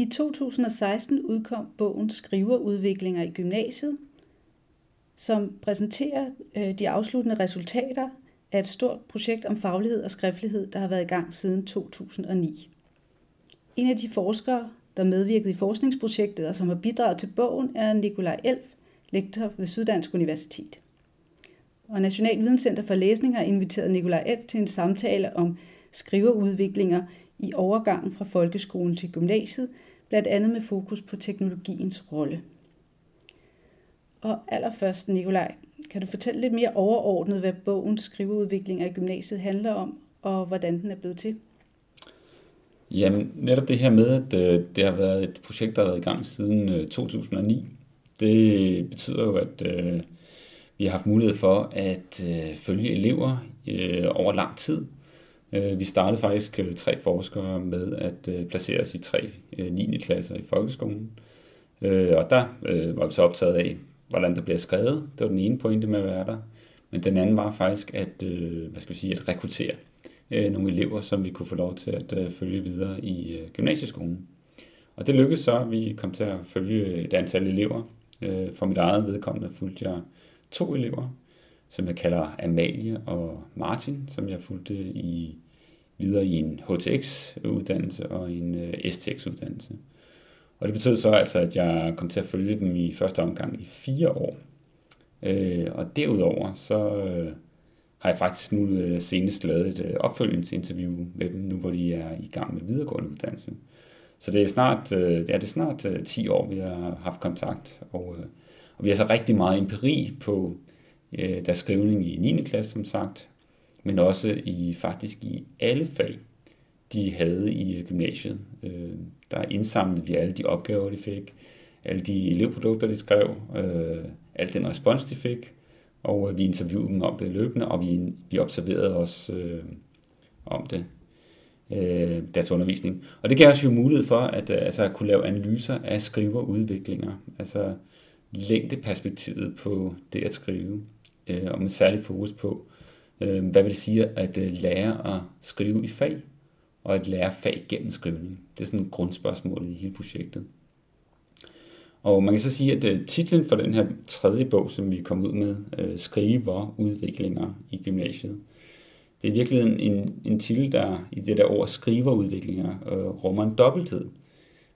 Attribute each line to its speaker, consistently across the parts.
Speaker 1: I 2016 udkom bogen Skriverudviklinger i gymnasiet, som præsenterer øh, de afsluttende resultater af et stort projekt om faglighed og skriftlighed, der har været i gang siden 2009. En af de forskere, der medvirkede i forskningsprojektet og som har bidraget til bogen, er Nikolaj Elf, lektor ved Syddansk Universitet. Og National Videnscenter for Læsning har inviteret Nikolaj Elf til en samtale om skriverudviklinger i overgangen fra folkeskolen til gymnasiet, blandt andet med fokus på teknologiens rolle. Og allerførst, Nikolaj, kan du fortælle lidt mere overordnet, hvad bogens skriveudviklinger i gymnasiet handler om, og hvordan den er blevet til?
Speaker 2: Jamen, netop det her med, at øh, det har været et projekt, der har været i gang siden øh, 2009, det betyder jo, at øh, vi har haft mulighed for at øh, følge elever øh, over lang tid. Øh, vi startede faktisk øh, tre forskere med at øh, placere os i tre 9. klasser i folkeskolen. Og der var vi så optaget af, hvordan der bliver skrevet. Det var den ene pointe med at være der. Men den anden var faktisk at, hvad skal vi sige, at rekruttere nogle elever, som vi kunne få lov til at følge videre i gymnasieskolen. Og det lykkedes så, vi kom til at følge et antal elever. For mit eget vedkommende fulgte jeg to elever, som jeg kalder Amalie og Martin, som jeg fulgte i, videre i en HTX-uddannelse og en øh, STX-uddannelse. Og det betød så altså, at jeg kom til at følge dem i første omgang i fire år. Øh, og derudover så øh, har jeg faktisk nu øh, senest lavet et øh, opfølgningsinterview med dem, nu hvor de er i gang med videregående uddannelse. Så det er snart, øh, ja, det er snart øh, 10 år, vi har haft kontakt, og, øh, og vi har så rigtig meget empiri på øh, deres skrivning i 9. klasse, som sagt, men også i faktisk i alle fag, de havde i øh, gymnasiet. Øh, Der indsamlede vi alle de opgaver, de fik, alle de elevprodukter, de skrev, øh, al den respons, de fik, og øh, vi interviewede dem om det løbende, og vi, vi observerede os øh, om det, øh, deres undervisning. Og det gav os jo mulighed for at, øh, altså, at kunne lave analyser af skriverudviklinger, altså længdeperspektivet på det at skrive, øh, og med særlig fokus på, øh, hvad vil det sige at øh, lære at skrive i fag, og at lære fag gennem skrivning. Det er sådan grundspørgsmålet i hele projektet. Og man kan så sige, at øh, titlen for den her tredje bog, som vi kom ud med, øh, Skriver udviklinger i gymnasiet, det er virkelig en, en, en titel, der i det der ord skriverudviklinger uh, øh, rummer en dobbelthed.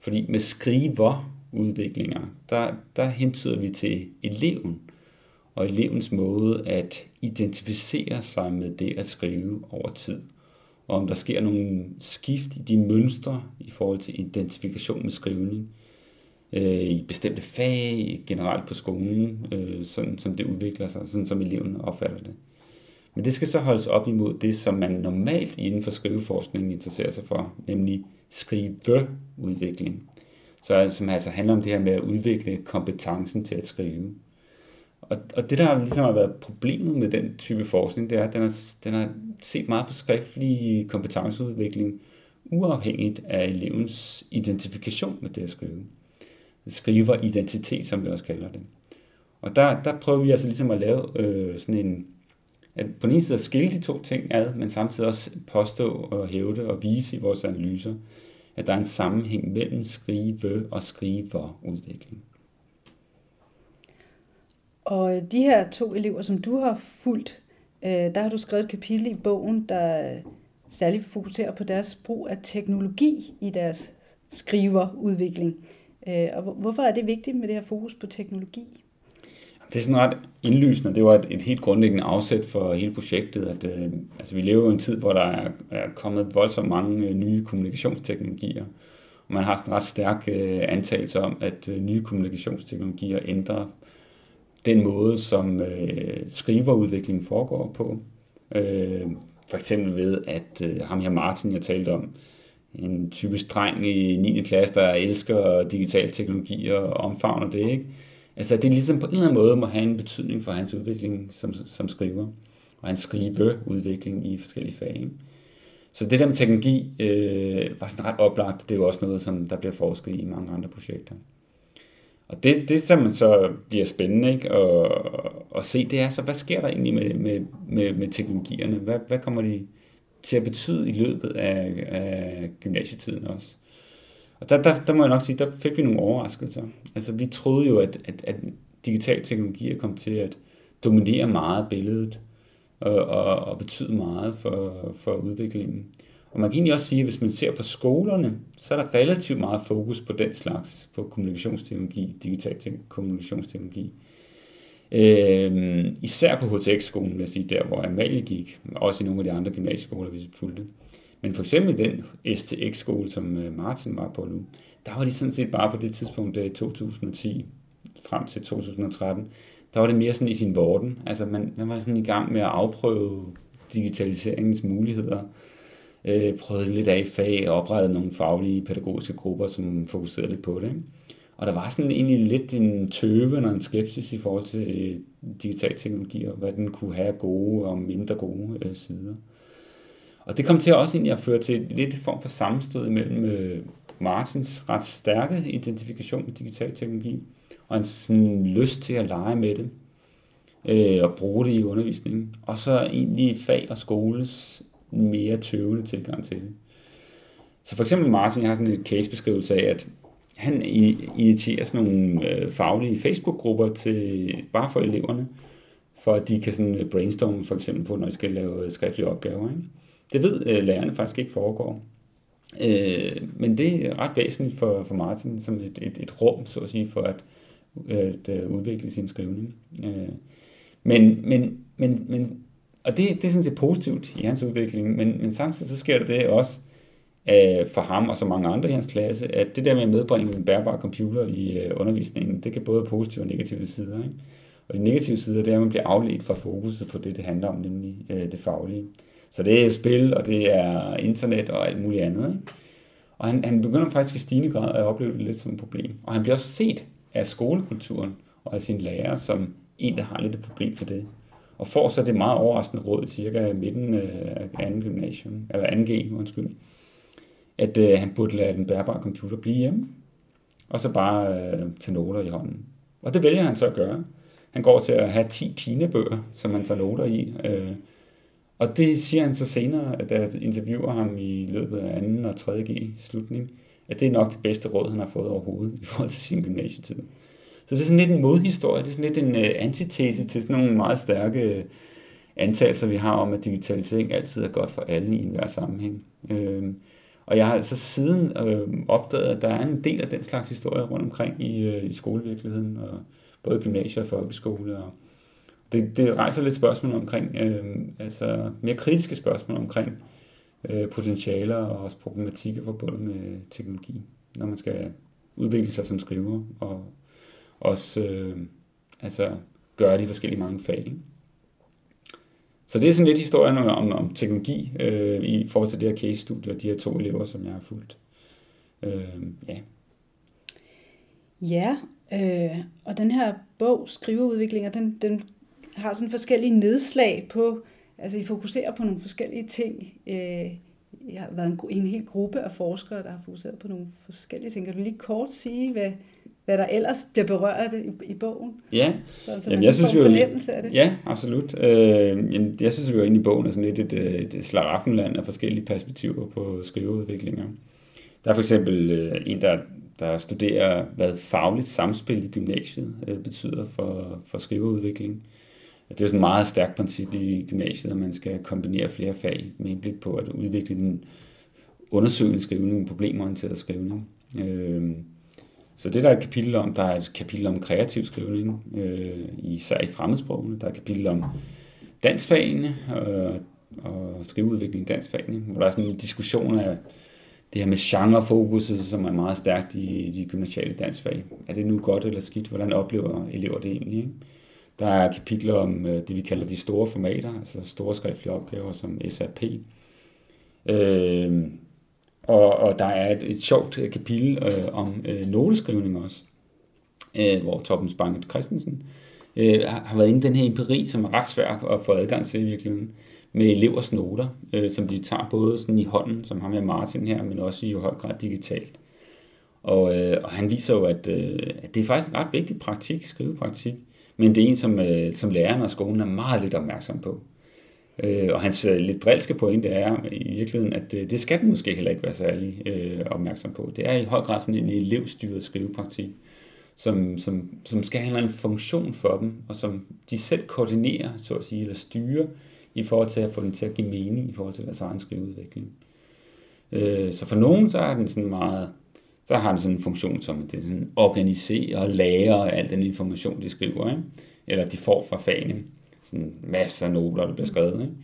Speaker 2: Fordi med skriverudviklinger, der, der hentyder vi til eleven, og elevens måde at identificere sig med det at skrive over tid. Og om der sker nogle skift i de mønstre i forhold til identifikation med skrivning, øh, i bestemte fag, generelt på skolen, øh, sådan som det udvikler sig, sådan som eleven opfatter det. Men det skal så holdes op imod det, som man normalt inden for skriveforskningen interesserer sig for, nemlig skriveudvikling. Så som altså handler om det her med at udvikle kompetencen til at skrive. Og, og det, der har ligesom har været problemet med den type forskning, det er, at den har, den har set meget på skriftlig kompetenceudvikling, uafhængigt af elevens identifikation med det at skrive identitet, som vi også kalder det. Og der, der prøver vi altså ligesom at lave øh, sådan en, at på den ene side at skille de to ting ad, men samtidig også påstå og hævde og vise i vores analyser, at der er en sammenhæng mellem skrive og skriverudvikling.
Speaker 1: Og de her to elever, som du har fulgt, øh, der har du skrevet et kapitel i bogen, der særligt fokuserer på deres brug af teknologi i deres skriverudvikling. Øh, og hvorfor er det vigtigt med det her fokus på teknologi?
Speaker 2: Det er sådan ret indlysende. Det var et, et helt grundlæggende afsæt for hele projektet, at øh, altså, vi lever i en tid, hvor der er, er kommet voldsomt mange øh, nye kommunikationsteknologier. Og man har sådan en ret stærk øh, antagelse om, at øh, nye kommunikationsteknologier ændrer den måde, som øh, skriverudviklingen foregår på. Øh, for eksempel ved, at øh, ham her Martin, jeg talte om, en typisk dreng i 9. klasse, der elsker digital teknologi og omfavner det, ikke? Altså, det er ligesom på en eller anden måde må have en betydning for hans udvikling som, som skriver, og hans skriveudvikling i forskellige fag. Ikke? Så det der med teknologi øh, var sådan ret oplagt. Det er jo også noget, som der bliver forsket i mange andre projekter. Og det, det som så bliver spændende ikke? Og, at se, det er så, hvad sker der egentlig med, med, med, med teknologierne? Hvad, hvad kommer de til at betyde i løbet af, af gymnasietiden også. Og der, der, der må jeg nok sige, der fik vi nogle overraskelser. Altså vi troede jo, at, at, at digital teknologi er kommet til at dominere meget billedet og, og, og betyde meget for, for udviklingen. Og man kan egentlig også sige, at hvis man ser på skolerne, så er der relativt meget fokus på den slags, på kommunikationsteknologi, digital kommunikationsteknologi. Øh, især på HTX-skolen, vil jeg sige, der hvor Amalie gik, også i nogle af de andre gymnasieskoler, vi fulgte. Men for eksempel den STX-skole, som øh, Martin var på nu, der var de sådan set bare på det tidspunkt, der i 2010, frem til 2013, der var det mere sådan i sin vorden. Altså man, man var sådan i gang med at afprøve digitaliseringens muligheder, øh, prøvede lidt af i fag og oprettede nogle faglige pædagogiske grupper, som fokuserede lidt på det. Ikke? Og der var sådan egentlig lidt en tøven og en skepsis i forhold til øh, digital teknologi, og hvad den kunne have gode og mindre gode øh, sider. Og det kom til også egentlig at føre til lidt form for sammenstød mellem øh, Martins ret stærke identifikation med digital teknologi, og en sådan lyst til at lege med det, øh, og bruge det i undervisningen, og så egentlig fag og skoles mere tøvende tilgang til det. Så for eksempel Martin, jeg har sådan en casebeskrivelse af, at han initierer sådan nogle øh, faglige Facebook-grupper til bare for eleverne, for at de kan sådan øh, brainstorme for eksempel på, når de skal lave øh, skriftlige opgaver. Ikke? Det ved øh, lærerne faktisk ikke foregår. Øh, men det er ret væsentligt for, for Martin som et, et, et rum, så at sige, for at, at, at udvikle sin skrivning. Øh, men, men, men, men, og det, det er sådan set positivt i hans udvikling, men, men samtidig så sker der det også, øh, for ham og så mange andre i hans klasse, at det der med at medbringe en bærbar computer i øh, undervisningen, det kan både have positive og negative sider. Ikke? Og de negative sider, det er, at man bliver afledt fra fokuset på det, det handler om, nemlig øh, det faglige. Så det er spil, og det er internet og alt muligt andet. Ikke? Og han, han begynder faktisk i stigende grad at opleve det lidt som et problem. Og han bliver også set af skolekulturen og af sine lærere som en, der har lidt et problem for det. Og får så det meget overraskende råd cirka i midten øh, af anden gymnasium, eller 2G, undskyld, at øh, han burde lade den bærbare computer blive hjemme, og så bare øh, tage noter i hånden. Og det vælger han så at gøre. Han går til at have 10 kinebøger, som han tager noter i. Øh, og det siger han så senere, at jeg interviewer ham i løbet af 2. og 3. G slutning, at det er nok det bedste råd, han har fået overhovedet i forhold til sin gymnasietid. Så det er sådan lidt en modhistorie, det er sådan lidt en øh, antitese til sådan nogle meget stærke øh, antagelser, vi har om, at digitalisering altid er godt for alle i enhver sammenhæng. Øh, og jeg har altså siden øh, opdaget, at der er en del af den slags historie rundt omkring i, øh, i skolevirkeligheden, og både gymnasier og folkeskole. Og det, det rejser lidt spørgsmål omkring, øh, altså mere kritiske spørgsmål omkring øh, potentialer og også problematikker forbundet med teknologi, når man skal udvikle sig som skriver og også øh, altså gøre de forskellige mange fag. Ikke? Så det er sådan lidt historien om, om teknologi øh, i forhold til det her case-studie og de her to elever, som jeg har fulgt. Øh, ja.
Speaker 1: Ja, øh, og den her bog, Skriveudviklinger, den, den har sådan forskellige nedslag på, altså I fokuserer på nogle forskellige ting. Øh, jeg har været en, en hel gruppe af forskere, der har fokuseret på nogle forskellige ting. Kan du lige kort sige, hvad, hvad der ellers bliver berørt i, i bogen.
Speaker 2: Ja,
Speaker 1: så, så jamen, jeg synes jo, af det.
Speaker 2: Ja, absolut. Øh, jeg synes jo egentlig, at bogen er sådan lidt et, et, et slaraffenland af forskellige perspektiver på skriveudviklinger. Der er for eksempel øh, en, der, der studerer, hvad fagligt samspil i gymnasiet øh, betyder for, for skriveudvikling. Det er sådan et meget stærkt princip i gymnasiet, at man skal kombinere flere fag med henblik på at udvikle den undersøgende skrivning, problemorienteret skrivning. Øh, så det der er et kapitel om, der er et kapitel om kreativ skrivning, øh, især i fremmedsprogene. Der er et kapitel om dansfagene øh, og skriveudvikling i dansfagene, hvor der er sådan en diskussion af det her med genrefokuset, som er meget stærkt i de gymnasiale dansfag. Er det nu godt eller skidt? Hvordan oplever elever det egentlig? Ikke? Der er kapitler om øh, det, vi kalder de store formater, altså store skriftlige opgaver som SRP. Øh, og, og der er et, et sjovt kapitel øh, om øh, noteskrivning også, øh, hvor Torben Spanget Christensen øh, har været inde i den her empiri, som er ret svær at få adgang til i virkeligheden, med elevers noter, øh, som de tager både sådan i hånden, som har med Martin her, men også i høj grad digitalt. Og, øh, og han viser jo, at, øh, at det er faktisk en ret vigtig praktik, skrivepraktik, men det er en, som, øh, som lærerne og skolen er meget lidt opmærksom på. Øh, og hans øh, lidt drilske pointe er i virkeligheden, at det, det skal den måske heller ikke være særlig øh, opmærksom på. Det er i høj grad sådan en elevstyret skrivepraktik, som, som, som skal have en funktion for dem, og som de selv koordinerer, så at sige, eller styrer, i forhold til at få den til at give mening i forhold til deres egen skriveudvikling. Øh, så for nogen, så er den sådan meget, så har den sådan en funktion som, at det sådan organiserer og lærer al den information, de skriver, ikke? eller de får fra fagene sådan masser af noter, der bliver skrevet. Ikke?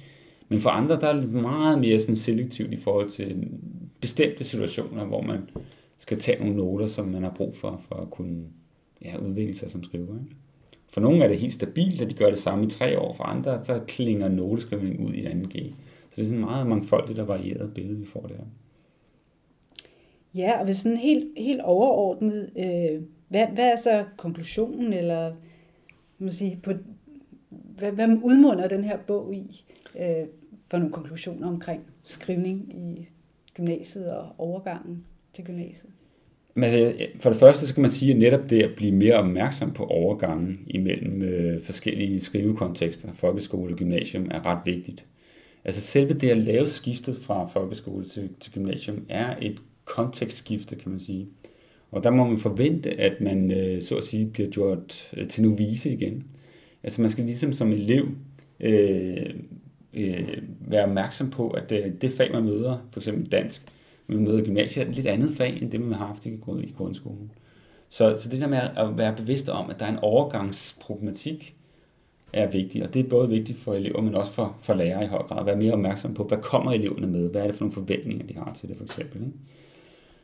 Speaker 2: Men for andre, der er det meget mere sådan selektivt i forhold til bestemte situationer, hvor man skal tage nogle noter, som man har brug for, for at kunne ja, udvikle sig som skriver. Ikke? For nogle er det helt stabilt, at de gør det samme i tre år. For andre, så klinger noteskrivning ud i anden g. Så det er sådan meget mangfoldigt og varieret billede, vi får der.
Speaker 1: Ja, og hvis sådan helt, helt overordnet, øh, hvad, hvad er så konklusionen, eller man sige, på, hvad, hvad udmunder den her bog i øh, for nogle konklusioner omkring skrivning i gymnasiet og overgangen til gymnasiet?
Speaker 2: Men altså, for det første skal man sige, at netop det at blive mere opmærksom på overgangen imellem øh, forskellige skrivekontekster, folkeskole og gymnasium, er ret vigtigt. Altså selve det at lave skiftet fra folkeskole til, til gymnasium er et kontekstskifte, kan man sige. Og der må man forvente, at man øh, så at sige bliver gjort øh, til novise igen. Altså man skal ligesom som elev øh, øh, være opmærksom på, at det, det fag, man møder, for eksempel dansk, man møder gymnasiet, er et lidt andet fag, end det, man har haft i, i grundskolen. Så, så det der med at være bevidst om, at der er en overgangsproblematik, er vigtigt, og det er både vigtigt for elever, men også for, for lærere i høj grad, at være mere opmærksom på, hvad kommer eleverne med, hvad er det for nogle forventninger, de har til det for eksempel. Ikke?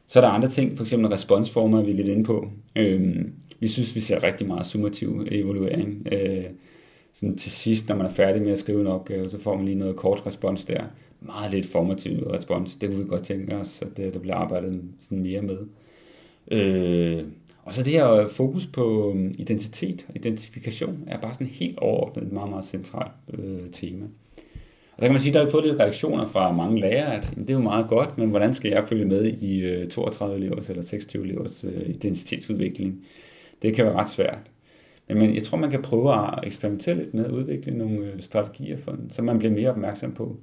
Speaker 2: Så er der andre ting, for eksempel responsformer, vi er lidt inde på. Øhm, vi synes, vi ser rigtig meget summativ evaluering. Øh, sådan til sidst, når man er færdig med at skrive en opgave, så får man lige noget kort respons der. Meget lidt formativ respons. Det kunne vi godt tænke os, at det, der bliver arbejdet sådan mere med. Øh, og så det her fokus på øh, identitet og identifikation er bare sådan helt overordnet et meget, meget centralt øh, tema. Og der kan man sige, at der har fået lidt reaktioner fra mange lærere, at det er jo meget godt, men hvordan skal jeg følge med i øh, 32 elevers eller 26 elevers øh, identitetsudvikling? Det kan være ret svært. Men jeg tror, man kan prøve at eksperimentere lidt med at udvikle nogle øh, strategier, for, så man bliver mere opmærksom på,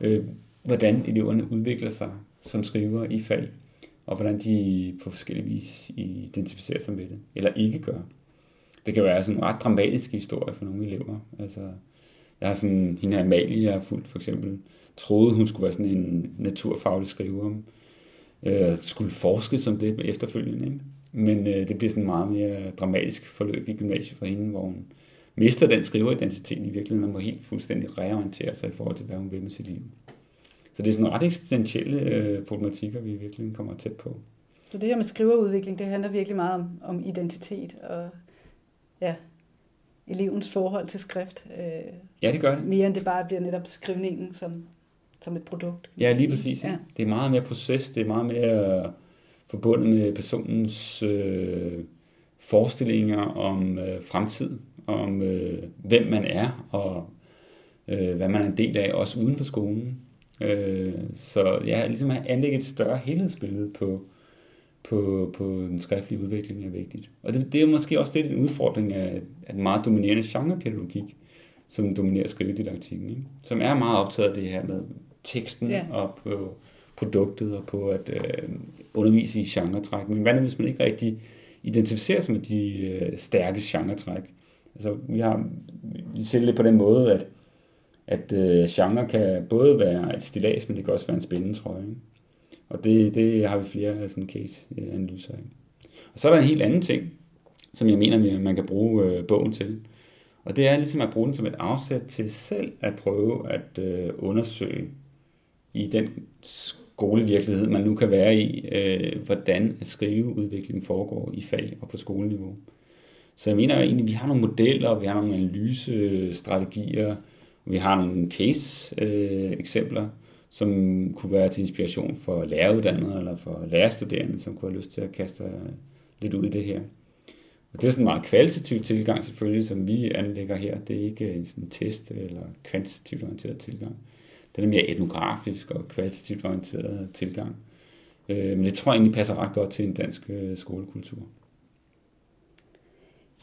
Speaker 2: øh, hvordan eleverne udvikler sig som skriver i fag, og hvordan de på forskellige vis identificerer sig med det, eller ikke gør. Det kan være sådan en ret dramatisk historie for nogle elever. Altså, jeg har sådan, hende her Amalie, jeg har fulgt for eksempel, troede, hun skulle være sådan en naturfaglig skriver, øh, skulle forske som det efterfølgende. Ikke? Men øh, det bliver sådan en meget mere dramatisk forløb i gymnasiet for hende, hvor hun mister den skriveridentitet i virkeligheden, og må helt fuldstændig reorientere sig i forhold til, hvad hun vil med sit liv. Så det er sådan ret eksistentielle øh, problematikker, vi virkelig kommer tæt på.
Speaker 1: Så det her med skriverudvikling, det handler virkelig meget om, om identitet og ja, elevens forhold til skrift. Øh,
Speaker 2: ja, det gør det.
Speaker 1: Mere end det bare bliver netop skrivningen som, som et produkt.
Speaker 2: Ja, lige præcis. Ja. Det er meget mere proces, det er meget mere forbundet med personens øh, forestillinger om øh, fremtid, om øh, hvem man er, og øh, hvad man er en del af, også uden for skolen. Øh, så ja, ligesom at anlægge et større helhedsbillede på, på, på den skriftlige udvikling er vigtigt. Og det, det er måske også lidt en udfordring af, af den meget dominerende genrepædagogik, som dominerer skrivedidaktikken, ikke? som er meget optaget af det her med teksten ja. og på produktet og på at øh, undervise i genretræk. Men hvad nu, hvis man ikke rigtig identificerer sig med de øh, stærke genretræk? Altså, vi har vi ser det på den måde, at, at øh, genre kan både være et stilas, men det kan også være en spændetrøje. Ikke? Og det, det har vi flere sådan case-analyser øh, af. Og så er der en helt anden ting, som jeg mener, man kan bruge øh, bogen til. Og det er ligesom at bruge den som et afsæt til selv at prøve at øh, undersøge i den skolevirkelighed, man nu kan være i, øh, hvordan skriveudviklingen foregår i fag og på skoleniveau. Så jeg mener egentlig, at vi har nogle modeller, vi har nogle analysestrategier, vi har nogle case-eksempler, øh, som kunne være til inspiration for læreruddannede eller for lærerstuderende, som kunne have lyst til at kaste lidt ud i det her. Og det er sådan en meget kvalitativ tilgang selvfølgelig, som vi anlægger her. Det er ikke en sådan test eller kvantitativt orienteret tilgang. Den er mere etnografisk og kvalitativt orienteret tilgang. Øh, men det tror jeg egentlig passer ret godt til en dansk øh, skolekultur.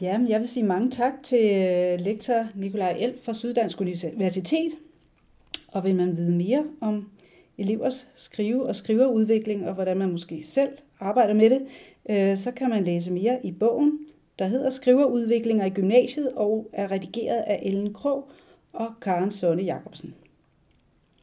Speaker 1: Ja, jeg vil sige mange tak til øh, lektor Nikolaj Elf fra Syddansk Universitet. Og vil man vide mere om elevers skrive- og skriverudvikling, og hvordan man måske selv arbejder med det, øh, så kan man læse mere i bogen, der hedder Skriverudviklinger i gymnasiet og er redigeret af Ellen Krog og Karen Sonne Jacobsen.